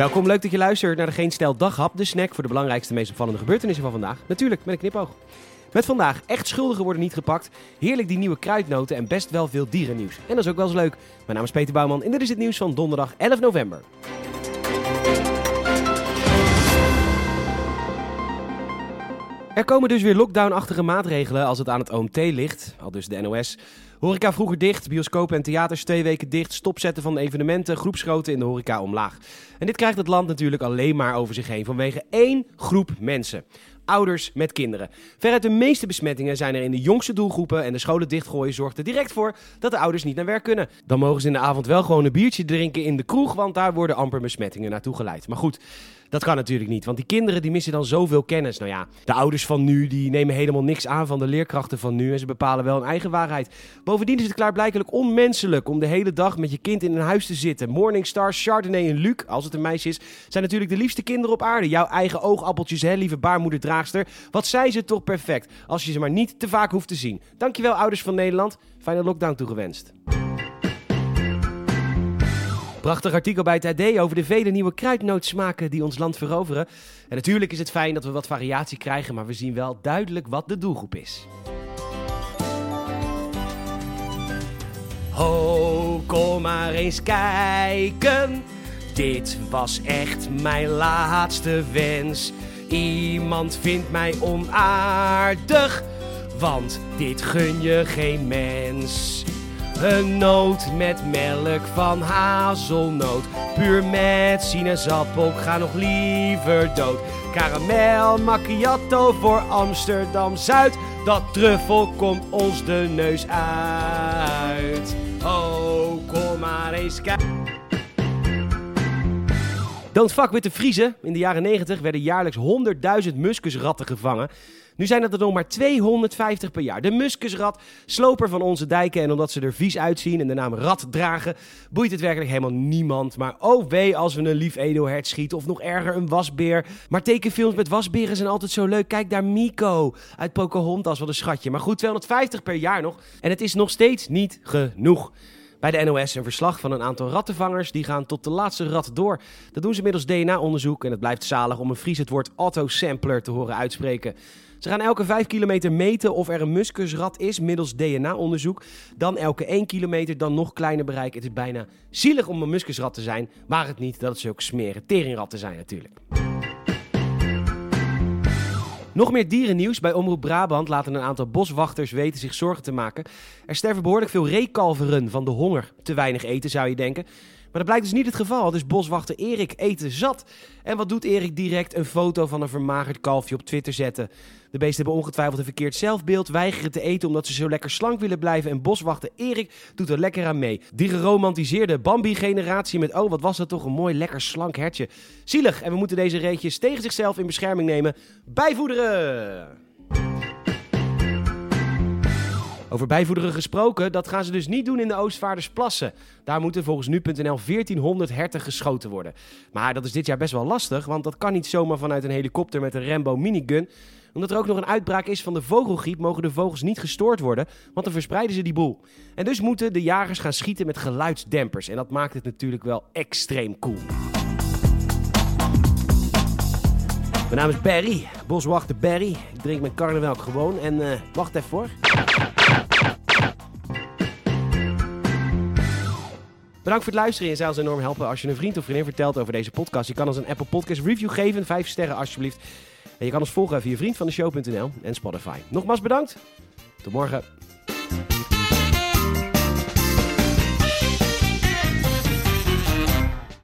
Welkom, leuk dat je luistert naar de Geen Stel Daghap, de snack voor de belangrijkste, meest opvallende gebeurtenissen van vandaag. Natuurlijk met een knipoog. Met vandaag echt schuldigen worden niet gepakt, heerlijk die nieuwe kruidnoten en best wel veel dierennieuws. En dat is ook wel eens leuk. Mijn naam is Peter Bouwman en dit is het nieuws van donderdag 11 november. Er komen dus weer lockdown-achtige maatregelen als het aan het OMT ligt, al dus de NOS. Horeca vroeger dicht, bioscopen en theaters twee weken dicht, stopzetten van evenementen, groepsgrootte in de horeca omlaag. En dit krijgt het land natuurlijk alleen maar over zich heen vanwege één groep mensen. Ouders met kinderen. Veruit de meeste besmettingen zijn er in de jongste doelgroepen en de scholen dichtgooien zorgt er direct voor dat de ouders niet naar werk kunnen. Dan mogen ze in de avond wel gewoon een biertje drinken in de kroeg, want daar worden amper besmettingen naartoe geleid. Maar goed, dat kan natuurlijk niet, want die kinderen die missen dan zoveel kennis. Nou ja, de ouders van nu die nemen helemaal niks aan van de leerkrachten van nu en ze bepalen wel een eigen waarheid. Bovendien is het klaarblijkelijk onmenselijk om de hele dag met je kind in een huis te zitten. Morningstar, Chardonnay en Luc, als het een meisje is, zijn natuurlijk de liefste kinderen op aarde. Jouw eigen oogappeltjes, hè, lieve baarmoederdraagster. Wat zijn ze toch perfect, als je ze maar niet te vaak hoeft te zien. Dankjewel ouders van Nederland, fijne lockdown toegewenst. Prachtig artikel bij het AD over de vele nieuwe kruidnootsmaken die ons land veroveren. En natuurlijk is het fijn dat we wat variatie krijgen, maar we zien wel duidelijk wat de doelgroep is. Ho, kom maar eens kijken. Dit was echt mijn laatste wens. Iemand vindt mij onaardig, want dit gun je geen mens. Een noot met melk van hazelnoot. Puur met sinaasappel, ga nog liever dood. Caramel macchiato voor Amsterdam Zuid. Dat truffel komt ons de neus uit. Maar eens kijken. Don't fuck with de Vriezen. In de jaren 90 werden jaarlijks 100.000 muskusratten gevangen. Nu zijn het er nog maar 250 per jaar. De muskusrat, sloper van onze dijken. En omdat ze er vies uitzien en de naam rat dragen, boeit het werkelijk helemaal niemand. Maar oh wee als we een lief edelhert schieten of nog erger een wasbeer. Maar tekenfilms met wasberen zijn altijd zo leuk. Kijk daar Miko uit Pocahontas, wat een schatje. Maar goed, 250 per jaar nog. En het is nog steeds niet genoeg. Bij de NOS een verslag van een aantal rattenvangers. Die gaan tot de laatste rat door. Dat doen ze middels DNA-onderzoek. En het blijft zalig om een Fries het woord autosampler te horen uitspreken. Ze gaan elke 5 kilometer meten of er een muskusrat is middels DNA-onderzoek. Dan elke 1 kilometer, dan nog kleiner bereik. Het is bijna zielig om een muskusrat te zijn. Maar het niet dat het zulke smeren teringratten zijn natuurlijk. Nog meer dierennieuws. Bij Omroep Brabant laten een aantal boswachters weten zich zorgen te maken. Er sterven behoorlijk veel reekalveren van de honger. Te weinig eten zou je denken. Maar dat blijkt dus niet het geval. Dus boswachter Erik eten zat. En wat doet Erik direct? Een foto van een vermagerd kalfje op Twitter zetten. De beesten hebben ongetwijfeld een verkeerd zelfbeeld, weigeren te eten omdat ze zo lekker slank willen blijven. En boswachter Erik doet er lekker aan mee. Die geromantiseerde Bambi-generatie met oh wat was dat toch een mooi lekker slank hertje. Zielig en we moeten deze reetjes tegen zichzelf in bescherming nemen. Bijvoederen! Over bijvoederen gesproken, dat gaan ze dus niet doen in de Oostvaardersplassen. Daar moeten volgens nu.nl 1400 herten geschoten worden. Maar dat is dit jaar best wel lastig, want dat kan niet zomaar vanuit een helikopter met een Rambo minigun. Omdat er ook nog een uitbraak is van de vogelgriep, mogen de vogels niet gestoord worden, want dan verspreiden ze die boel. En dus moeten de jagers gaan schieten met geluidsdempers. En dat maakt het natuurlijk wel extreem cool. Mijn naam is Barry, boswachter Barry. Ik drink mijn karnemelk gewoon en uh, wacht even voor. Bedankt voor het luisteren. Je zou ons enorm helpen als je een vriend of vriendin vertelt over deze podcast. Je kan ons een Apple Podcast review geven, 5 sterren alsjeblieft. En je kan ons volgen via vriendvandeshow.nl en Spotify. Nogmaals bedankt. Tot morgen.